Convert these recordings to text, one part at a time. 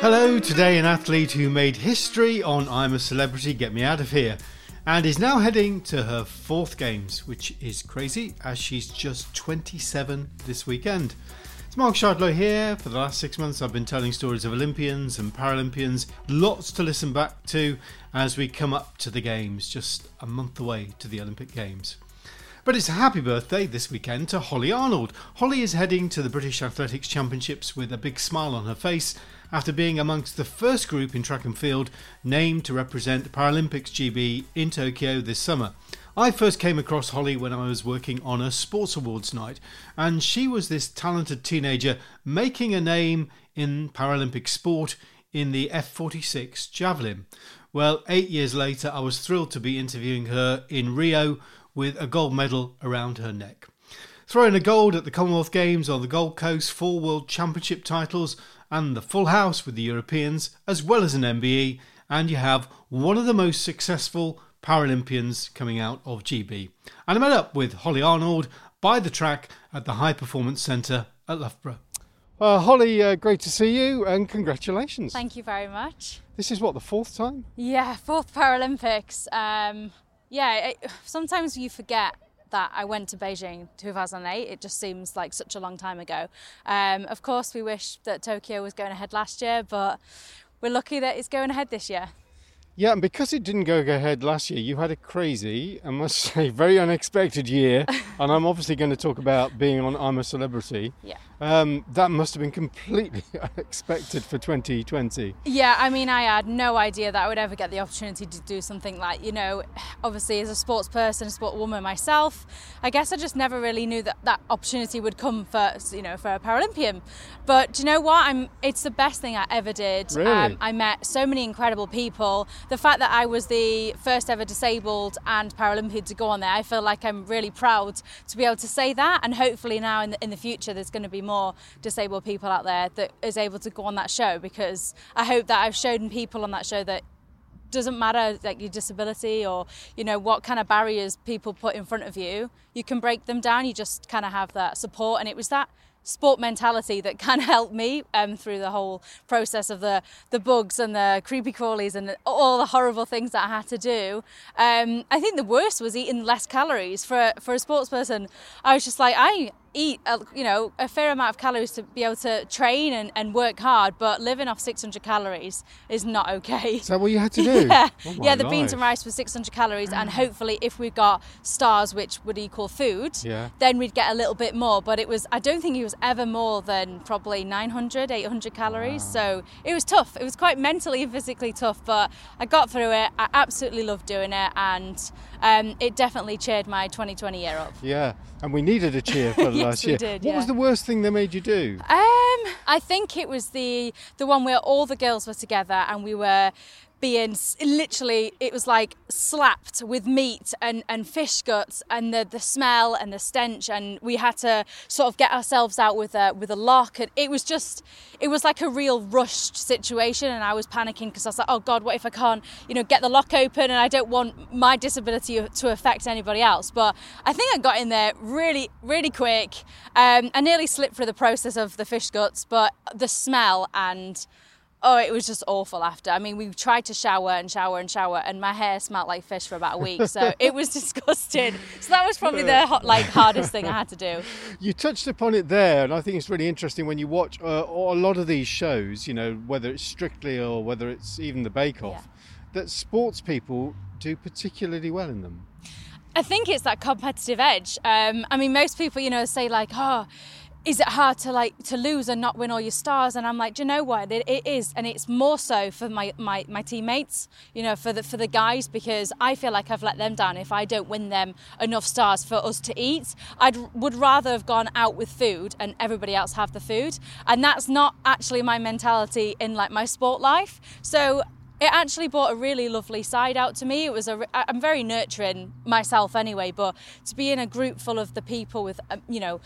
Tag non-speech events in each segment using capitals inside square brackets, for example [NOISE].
Hello, today an athlete who made history on I'm a Celebrity, Get Me Out of Here, and is now heading to her fourth Games, which is crazy as she's just 27 this weekend. It's Mark Shardlow here. For the last six months, I've been telling stories of Olympians and Paralympians. Lots to listen back to as we come up to the Games, just a month away to the Olympic Games. But it's a happy birthday this weekend to Holly Arnold. Holly is heading to the British Athletics Championships with a big smile on her face after being amongst the first group in track and field named to represent Paralympics GB in Tokyo this summer. I first came across Holly when I was working on a sports awards night, and she was this talented teenager making a name in Paralympic sport in the F46 javelin. Well, eight years later, I was thrilled to be interviewing her in Rio with a gold medal around her neck. Throwing a gold at the Commonwealth Games on the Gold Coast, four World Championship titles, and the full house with the Europeans, as well as an MBE, and you have one of the most successful Paralympians coming out of GB. And I met up with Holly Arnold by the track at the High Performance Centre at Loughborough. Uh, Holly, uh, great to see you and congratulations. Thank you very much. This is what, the fourth time? Yeah, fourth Paralympics. Um, yeah, it, sometimes you forget that I went to Beijing 2008. It just seems like such a long time ago. Um, of course, we wish that Tokyo was going ahead last year, but we're lucky that it's going ahead this year. Yeah, and because it didn't go ahead last year, you had a crazy, I must [LAUGHS] say, very unexpected year. [LAUGHS] and I'm obviously going to talk about being on I'm a Celebrity. Yeah. Um, that must have been completely [LAUGHS] unexpected for 2020. Yeah, I mean, I had no idea that I would ever get the opportunity to do something like, you know, obviously as a sports person, a sport woman myself, I guess I just never really knew that that opportunity would come for, you know, for a Paralympian. But you know what? I'm. It's the best thing I ever did. Really? Um, I met so many incredible people. The fact that I was the first ever disabled and Paralympian to go on there, I feel like I'm really proud to be able to say that. And hopefully now in the, in the future, there's going to be more disabled people out there that is able to go on that show because I hope that I've shown people on that show that doesn't matter like your disability or you know what kind of barriers people put in front of you you can break them down you just kind of have that support and it was that sport mentality that [LAUGHS] kind of helped me um, through the whole process of the the bugs and the creepy crawlies and all the horrible things that I had to do. Um, I think the worst was eating less calories for for a sports person. I was just like I eat a, you know a fair amount of calories to be able to train and, and work hard but living off 600 calories is not okay. Is that what you had to [LAUGHS] do? Yeah, oh yeah the life. beans and rice was 600 calories and hopefully if we got stars which would equal food yeah. then we'd get a little bit more but it was i don't think it was ever more than probably 900 800 calories wow. so it was tough. It was quite mentally and physically tough but i got through it. I absolutely loved doing it and um, it definitely cheered my 2020 year up. Yeah and we needed a cheer for [LAUGHS] last year. Did, what was the worst thing they made you do? Um, I think it was the the one where all the girls were together and we were being literally it was like slapped with meat and, and fish guts and the, the smell and the stench and we had to sort of get ourselves out with a with a lock and it was just it was like a real rushed situation and I was panicking because I was like oh god what if I can't you know get the lock open? And I don't want my disability to affect anybody else. But I think I got in there really really quick um, I nearly slipped through the process of the fish guts but the smell and Oh, it was just awful after. I mean, we tried to shower and shower and shower, and my hair smelled like fish for about a week. So [LAUGHS] it was disgusting. So that was probably the like hardest thing I had to do. [LAUGHS] You touched upon it there, and I think it's really interesting when you watch uh, a lot of these shows. You know, whether it's Strictly or whether it's even the Bake Off, yeah. that sports people do particularly well in them. I think it's that competitive edge. Um, I mean, most people, you know, say like, oh is it hard to like to lose and not win all your stars? And i'm like do you know what? It, it is. And it's more so for my, my my teammates you know for the for the guys because i feel like i've let them down. If i don't win them enough stars for us to eat i would rather have gone out with food and everybody else have the food. And that's not actually my mentality in like my sport life. So it actually brought a really lovely side out to me. It was a, I'm very nurturing myself anyway, but to be in a group full of the people with, um, you know,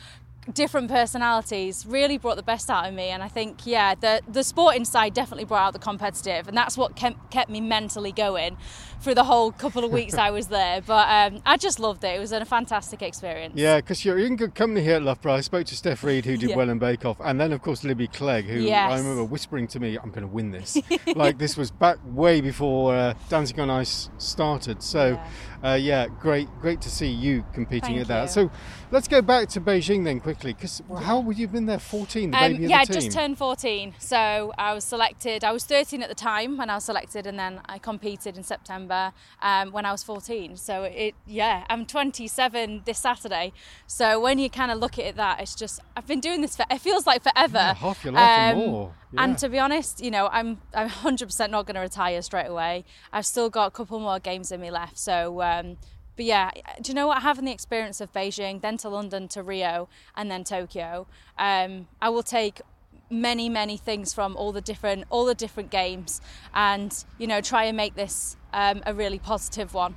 different personalities really brought the best out of me. And i think yeah the the sporting side definitely brought out the competitive. And that's what kept, kept me mentally going through the whole couple of weeks i was there. [LAUGHS] But um, i just loved it. It was a fantastic experience. Yeah because you're in good company here at loughborough. I spoke to steph reed who did yeah. well in bake off and then of course libby clegg who yes. i remember whispering to me i'm going to win this. [LAUGHS] Like this was back way before uh, dancing on ice started. So yeah. Uh, yeah. great great to see you competing Thank at that. so let's go back to beijing then quickly quickly because how would you have been there? 14 the um, yeah the just turned 14 so i was selected i was 13 at the time when i was selected and then i competed in september um, when i was 14 so it yeah i'm 27 this saturday. So when you kind of look at it that it's just i've been doing this for it feels like forever. Yeah, half your life um, and more yeah. And to be honest, you know, I'm I'm 100% not going to retire straight away. I've still got a couple more games in me left, so um, but yeah, do you know what? Having the experience of Beijing, then to London, to Rio, and then Tokyo, um, I will take many many things from all the different all the different games, and you know try and make this um, a really positive one.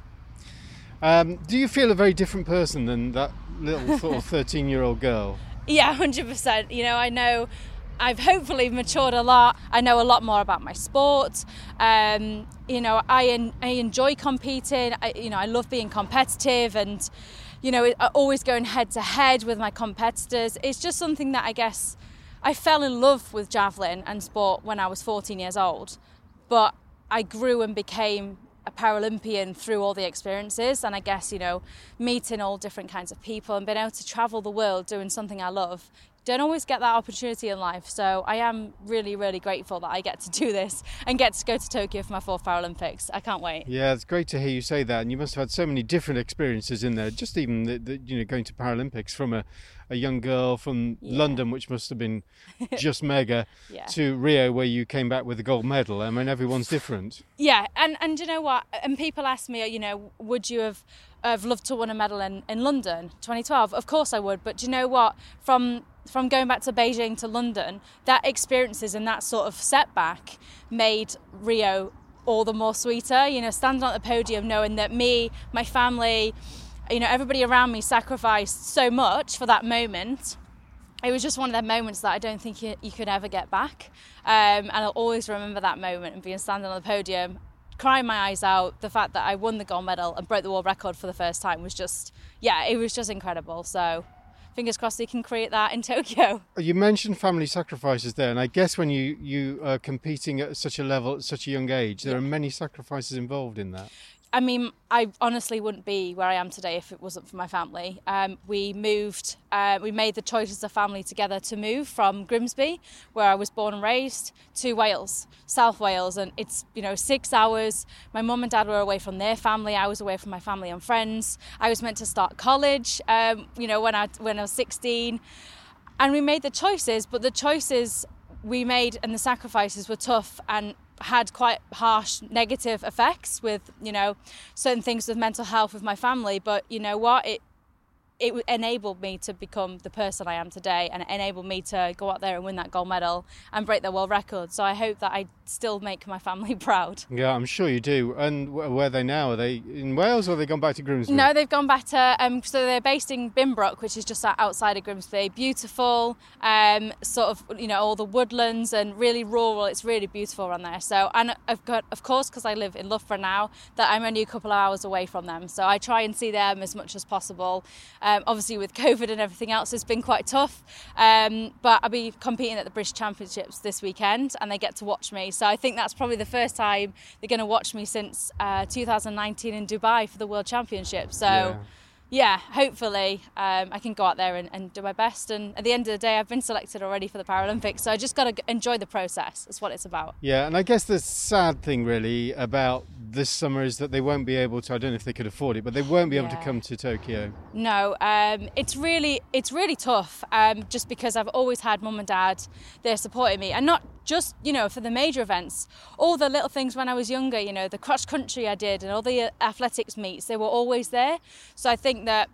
Um, do you feel a very different person than that little sort of [LAUGHS] thirteen year old girl? Yeah, hundred percent. You know, I know I've hopefully matured a lot. I know a lot more about my sport. Um, you know, I, I enjoy competing. I, you know, I love being competitive and, you know, always going head to head with my competitors. It's just something that I guess I fell in love with javelin and sport when I was 14 years old. But I grew and became a Paralympian through all the experiences. And I guess, you know, meeting all different kinds of people and being able to travel the world doing something I love don't always get that opportunity in life. So I am really, really grateful that I get to [LAUGHS] do this and get to go to Tokyo for my fourth Paralympics. I can't wait. Yeah, it's great to hear you say that. And you must have had so many different experiences in there. Just even the, the you know going to Paralympics from a, a young girl from yeah. London, which must have been [LAUGHS] just mega, yeah. to Rio, where you came back with a gold medal. I mean, everyone's different. Yeah, and and you know what? And people ask me, you know, would you have have loved to win a medal in, in London 2012? Of course I would. But do you know what? From from going back to Beijing to London, that experiences and that sort of setback made Rio all the more sweeter. You know, standing on the podium, knowing that me, my family, you know, everybody around me sacrificed so much for that moment. It was just one of them moments that I don't think you, you could ever get back. Um, and I'll always remember that moment and being standing on the podium, crying my eyes out. The fact that I won the gold medal and broke the world record for the first time was just, yeah, it was just incredible. So fingers crossed they can create that in [LAUGHS] Tokyo. You mentioned family sacrifices there, and I guess when you you are competing at such a level at such a young age, there yeah. are many sacrifices involved in that. I mean, I honestly wouldn't be where I am today if it wasn't for my family. Um, we moved, uh, we made the choice as a family together to move from Grimsby, where I was born and raised, to Wales, South Wales, and it's you know six hours. My mum and dad were away from their family. I was away from my family and friends. I was meant to start college, um, you know, when I when I was 16, and we made the choices, but the choices we made and the sacrifices were tough and had quite harsh negative effects with you know certain things with mental health with my family but you know what? It it enabled me to become the person I am today and it enabled me to go out there and win that gold medal and break the world record. So I hope that I still make my family [LAUGHS] proud. Yeah, I'm sure you do. And where are they now? Are they in Wales or have they gone back to Grimsby? No, they've gone back to, um, so they're based in Binbrook, which is just outside of Grimsby. Beautiful, um, sort of, you know, all the woodlands and really rural. It's really beautiful around there. So, and I've got, of course, because I live in Loughborough now, that I'm only a couple of hours away from them. So I try and see them as much as possible. Um, obviously, with COVID and everything else, it's been quite tough. Um, but I'll be competing at the British Championships this weekend, and they get to watch me. So I think that's probably the first time they're going to watch me since uh, 2019 in Dubai for the World Championship. So. Yeah yeah, hopefully um, I can go out there and, and, do my best. And at the end of the day, I've been selected already for the Paralympics, so I just got to enjoy the process. That's what it's about. Yeah, and I guess the sad thing really about this summer is that they won't be able to. I don't know if they could afford it, but they won't be able yeah. to come to Tokyo. No, um, it's really it's really tough. Um, just because I've always had mum and dad they're supporting me, and not just you know for the major events, all the little things when I was younger. You know, the cross country I did and all the uh, athletics meets, they were always there. So I think that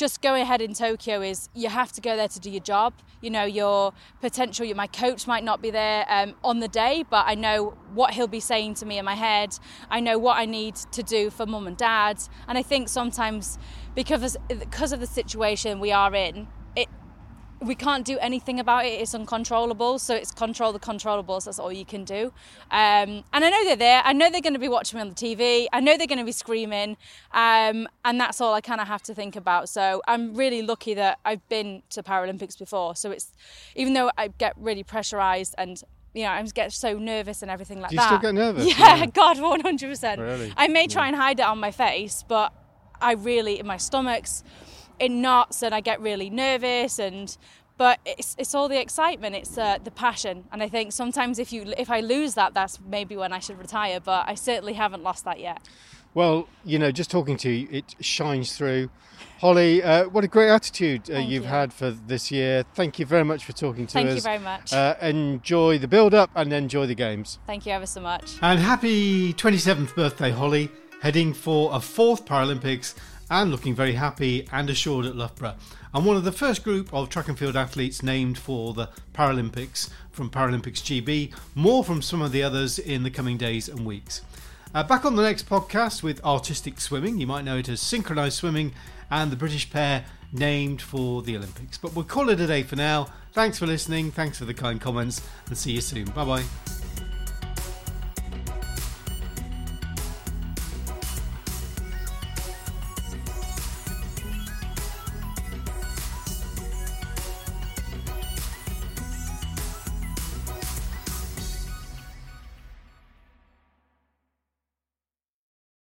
just going ahead in Tokyo is you have to go there to do your job. You know, your potential, my coach might not be there um, on the day, but I know what he'll be saying to me in my head. I know what I need to do for mum and dad. And I think sometimes because, because of the situation we are in, we can't do anything about it. It's uncontrollable. So it's control the controllables. That's all you can do. Um, and I know they're there. I know they're going to be watching me on the TV. I know they're going to be screaming. Um, and that's all I kind of have to think about. So I'm really lucky that I've been to Paralympics before. So it's, even though I get really pressurized and you know, I get so nervous and everything like Do you that. still get nervous? [LAUGHS] Yeah, Yeah. God, 100%. Really? I may try and hide it on my face, but I really, in my stomach's in knots and I get really nervous and but it's, it's all the excitement it's uh, the passion and i think sometimes if you if i lose that that's maybe when i should retire but i certainly haven't lost that yet Well, you know, just talking to you, it shines through. Holly, uh, what a great attitude uh, you've you. had for this year. Thank you very much for talking to thank us. Thank you very much Uh, enjoy the build up and enjoy the games. thank you ever so much And happy 27th birthday, Holly, heading for a fourth Paralympics and looking very happy and assured at Loughborough. And one of the first group of track and field athletes named for the Paralympics from Paralympics GB. More from some of the others in the coming days and weeks. Uh, back on the next podcast with artistic swimming. You might know it as synchronised swimming and the British pair named for the Olympics. But we'll call it a day for now. Thanks for listening. Thanks for the kind comments and see you soon. Bye bye.